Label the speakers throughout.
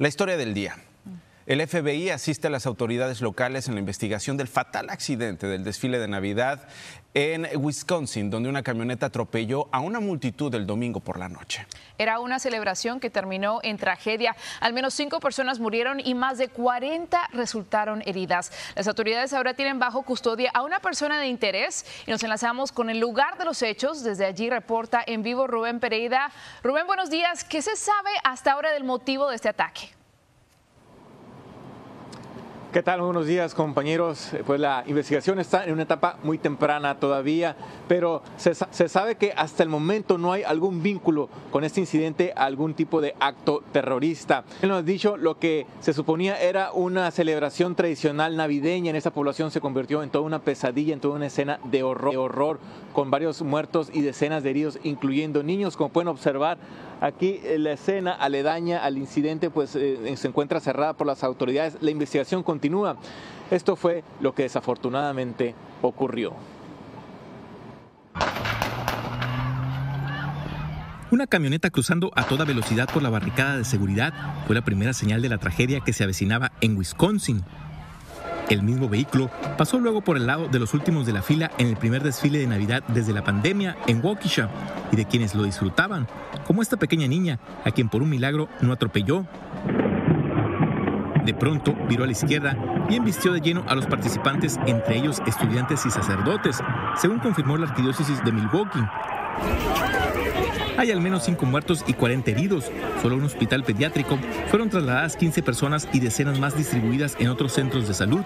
Speaker 1: La historia del día. El FBI asiste a las autoridades locales en la investigación del fatal accidente del desfile de Navidad en Wisconsin, donde una camioneta atropelló a una multitud el domingo por la noche.
Speaker 2: Era una celebración que terminó en tragedia. Al menos cinco personas murieron y más de 40 resultaron heridas. Las autoridades ahora tienen bajo custodia a una persona de interés y nos enlazamos con el lugar de los hechos. Desde allí reporta en vivo Rubén Pereira. Rubén, buenos días. ¿Qué se sabe hasta ahora del motivo de este ataque?
Speaker 3: ¿Qué tal? Buenos días compañeros. Pues la investigación está en una etapa muy temprana todavía, pero se, sabe que hasta el momento no hay algún vínculo con este incidente, algún tipo de acto terrorista. Él nos ha dicho lo que se suponía era una celebración tradicional navideña en esa población se convirtió en toda una pesadilla, en toda una escena de horror, horror con varios muertos y decenas de heridos, incluyendo niños, como pueden observar. Aquí la escena aledaña al incidente pues eh, se encuentra cerrada por las autoridades. La investigación continúa. Esto fue lo que desafortunadamente ocurrió.
Speaker 4: Una camioneta cruzando a toda velocidad por la barricada de seguridad fue la primera señal de la tragedia que se avecinaba en Wisconsin. El mismo vehículo pasó luego por el lado de los últimos de la fila en el primer desfile de Navidad desde la pandemia en Waukesha y de quienes lo disfrutaban, como esta pequeña niña, a quien por un milagro no atropelló. De pronto viró a la izquierda y embistió de lleno a los participantes, entre ellos estudiantes y sacerdotes, según confirmó la arquidiócesis de Milwaukee. Hay al menos 5 muertos y 40 heridos. Solo un hospital pediátrico fueron trasladadas 15 personas y decenas más distribuidas en otros centros de salud.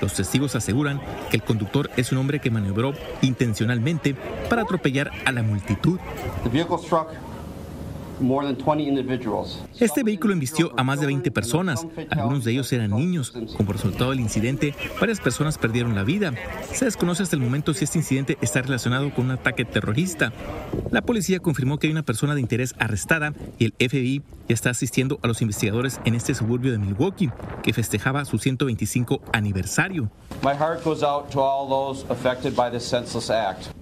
Speaker 4: Los testigos aseguran que el conductor es un hombre que maniobró intencionalmente para atropellar a la multitud. Este vehículo embistió a más de 20 personas. Algunos de ellos eran niños. Como resultado del incidente, varias personas perdieron la vida. Se desconoce hasta el momento si este incidente está relacionado con un ataque terrorista. La policía confirmó que hay una persona de interés arrestada y el FBI ya está asistiendo a los investigadores en este suburbio de Milwaukee, que festejaba su 125 aniversario.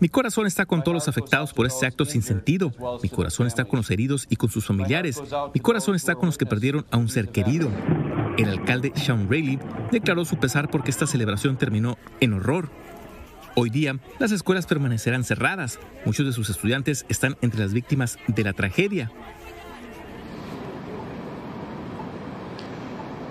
Speaker 4: Mi corazón está con todos los afectados por este acto sin sentido. Mi corazón está con los heridos y con sus familiares. Mi corazón está con los que perdieron a un ser querido. El alcalde Sean Rayleigh declaró su pesar porque esta celebración terminó en horror. Hoy día, las escuelas permanecerán cerradas. Muchos de sus estudiantes están entre las víctimas de la tragedia.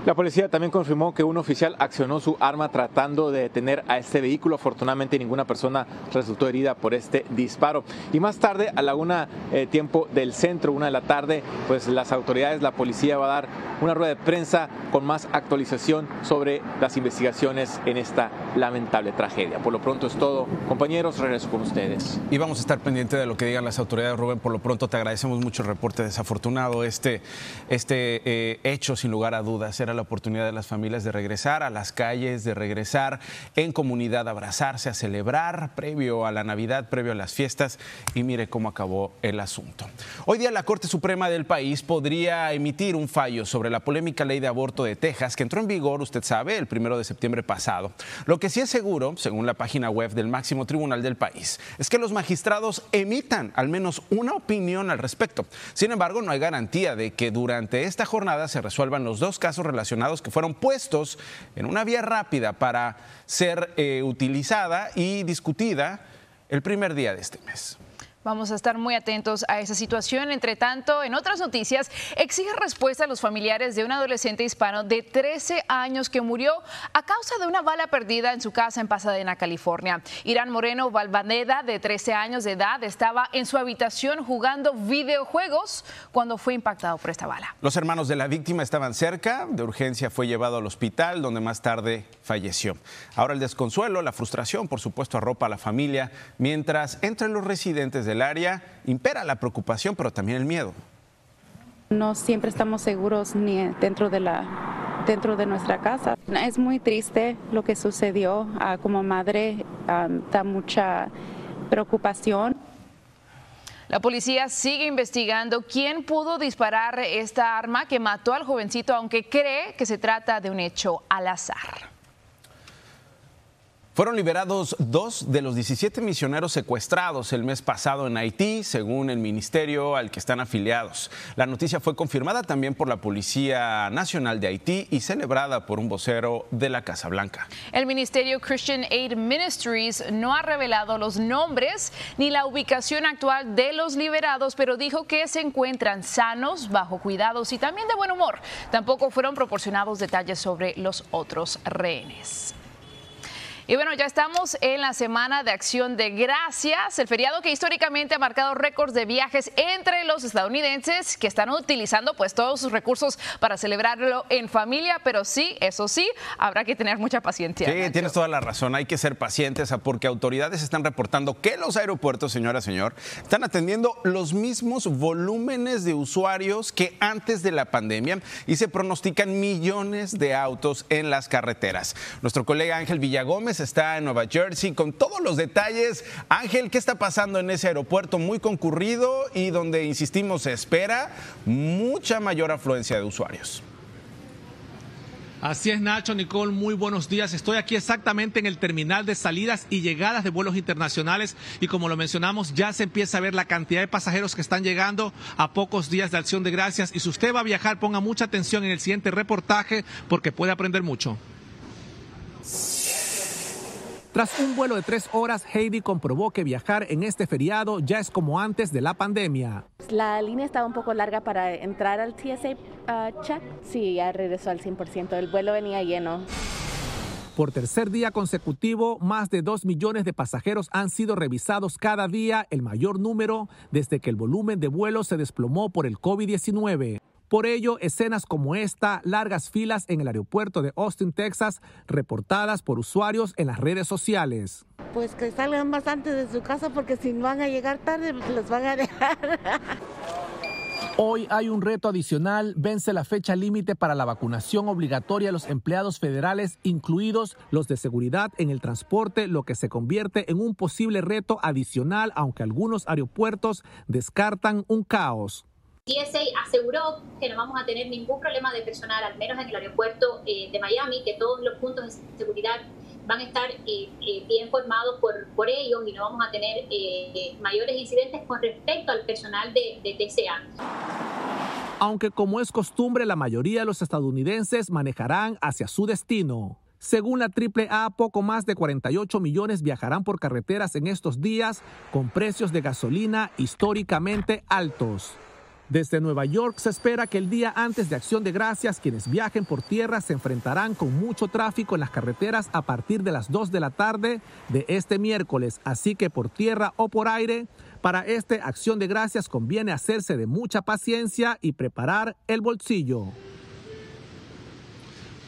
Speaker 3: La policía también confirmó que un oficial accionó su arma tratando de detener a este vehículo. Afortunadamente ninguna persona resultó herida por este disparo. Y más tarde, a la una eh, tiempo del centro, una de la tarde, pues las autoridades, la policía va a dar una rueda de prensa con más actualización sobre las investigaciones en esta lamentable tragedia. Por lo pronto es todo. Compañeros, regreso con ustedes.
Speaker 1: Y vamos a estar pendientes de lo que digan las autoridades, Rubén. Por lo pronto te agradecemos mucho el reporte desafortunado. Este, este eh, hecho, sin lugar a dudas, era la oportunidad de las familias de regresar a las calles, de regresar en comunidad, a abrazarse, a celebrar previo a la Navidad, previo a las fiestas. Y mire cómo acabó el asunto. Hoy día la Corte Suprema del país podría emitir un fallo sobre la polémica ley de aborto de Texas que entró en vigor, usted sabe, el primero de septiembre pasado. Lo que sí es seguro, según la página web del máximo tribunal del país, es que los magistrados emitan al menos una opinión al respecto. Sin embargo, no hay garantía de que durante esta jornada se resuelvan los dos casos relacionados que fueron puestos en una vía rápida para ser eh, utilizada y discutida el primer día de este mes.
Speaker 2: Vamos a estar muy atentos a esa situación. Entre tanto, en otras noticias, exige respuesta a los familiares de un adolescente hispano de 13 años que murió a causa de una bala perdida en su casa en Pasadena, California. Irán Moreno Valvaneda, de 13 años de edad, estaba en su habitación jugando videojuegos cuando fue impactado por esta bala.
Speaker 1: Los hermanos de la víctima estaban cerca, de urgencia fue llevado al hospital, donde más tarde falleció. Ahora el desconsuelo, la frustración, por supuesto, arropa a la familia, mientras entre los residentes de área impera la preocupación, pero también el miedo.
Speaker 5: No siempre estamos seguros ni dentro de la dentro de nuestra casa. Es muy triste lo que sucedió. Ah, como madre da mucha preocupación.
Speaker 2: La policía sigue investigando quién pudo disparar esta arma que mató al jovencito, aunque cree que se trata de un hecho al azar.
Speaker 1: Fueron liberados dos de los 17 misioneros secuestrados el mes pasado en Haití, según el ministerio al que están afiliados. La noticia fue confirmada también por la Policía Nacional de Haití y celebrada por un vocero de la Casa Blanca.
Speaker 2: El ministerio Christian Aid Ministries no ha revelado los nombres ni la ubicación actual de los liberados, pero dijo que se encuentran sanos, bajo cuidados y también de buen humor. Tampoco fueron proporcionados detalles sobre los otros rehenes. Y bueno, ya estamos en la semana de acción de gracias, el feriado que históricamente ha marcado récords de viajes entre los estadounidenses que están utilizando pues todos sus recursos para celebrarlo en familia, pero sí, eso sí, habrá que tener mucha paciencia.
Speaker 1: Sí, tienes toda la razón, hay que ser pacientes porque autoridades están reportando que los aeropuertos, señora, señor, están atendiendo los mismos volúmenes de usuarios que antes de la pandemia y se pronostican millones de autos en las carreteras. Nuestro colega Ángel Villagómez está en Nueva Jersey con todos los detalles. Ángel, ¿qué está pasando en ese aeropuerto muy concurrido y donde, insistimos, se espera mucha mayor afluencia de usuarios?
Speaker 6: Así es, Nacho, Nicole, muy buenos días. Estoy aquí exactamente en el terminal de salidas y llegadas de vuelos internacionales y como lo mencionamos, ya se empieza a ver la cantidad de pasajeros que están llegando a pocos días de acción de gracias. Y si usted va a viajar, ponga mucha atención en el siguiente reportaje porque puede aprender mucho. Tras un vuelo de tres horas, Heidi comprobó que viajar en este feriado ya es como antes de la pandemia.
Speaker 7: La línea estaba un poco larga para entrar al TSA uh, check. Sí, ya regresó al 100%. El vuelo venía lleno.
Speaker 6: Por tercer día consecutivo, más de dos millones de pasajeros han sido revisados cada día, el mayor número desde que el volumen de vuelos se desplomó por el COVID-19. Por ello, escenas como esta, largas filas en el aeropuerto de Austin, Texas, reportadas por usuarios en las redes sociales.
Speaker 8: Pues que salgan bastante de su casa porque si van a llegar tarde, los van a dejar.
Speaker 6: Hoy hay un reto adicional, vence la fecha límite para la vacunación obligatoria a los empleados federales, incluidos los de seguridad en el transporte, lo que se convierte en un posible reto adicional, aunque algunos aeropuertos descartan un caos.
Speaker 9: TSA aseguró que no vamos a tener ningún problema de personal, al menos en el aeropuerto eh, de Miami, que todos los puntos de seguridad van a estar eh, eh, bien formados por, ellos y no vamos a tener mayores incidentes con respecto al personal de, de TSA.
Speaker 6: Aunque como es costumbre, la mayoría de los estadounidenses manejarán hacia su destino. Según la AAA, poco más de 48 millones viajarán por carreteras en estos días con precios de gasolina históricamente altos. Desde Nueva York se espera que el día antes de Acción de Gracias quienes viajen por tierra se enfrentarán con mucho tráfico en las carreteras a partir de las 2 de la tarde de este miércoles, así que por tierra o por aire, para esta Acción de Gracias conviene hacerse de mucha paciencia y preparar el bolsillo.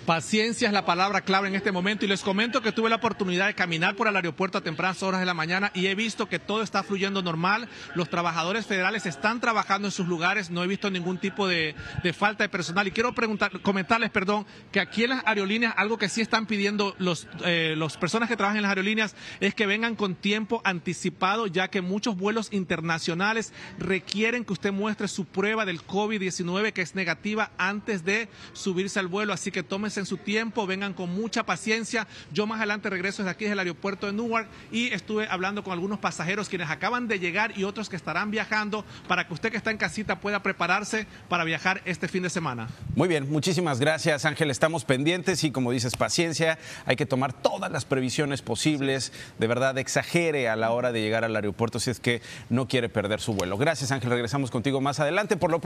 Speaker 6: Paciencia es la palabra clave en este momento y les comento que tuve la oportunidad de caminar por el aeropuerto a tempranas horas de la mañana y he visto que todo está fluyendo normal. Los trabajadores federales están trabajando en sus lugares, no he visto ningún tipo de, falta de personal. Y quiero preguntar, comentarles, perdón, que aquí en las aerolíneas algo que sí están pidiendo los, eh, las personas que trabajan en las aerolíneas es que vengan con tiempo anticipado, ya que muchos vuelos internacionales requieren que usted muestre su prueba del COVID-19 que es negativa antes de subirse al vuelo. Así que tómese en su tiempo, vengan con mucha paciencia. Yo más adelante regreso desde aquí, desde el aeropuerto de Newark, y estuve hablando con algunos pasajeros quienes acaban de llegar y otros que estarán viajando para que usted que está en casita pueda prepararse para viajar este fin de semana.
Speaker 1: Muy bien, muchísimas gracias Ángel. Estamos pendientes y como dices, paciencia. Hay que tomar todas las previsiones posibles. De verdad, exagere a la hora de llegar al aeropuerto si es que no quiere perder su vuelo. Gracias Ángel, regresamos contigo más adelante. Por lo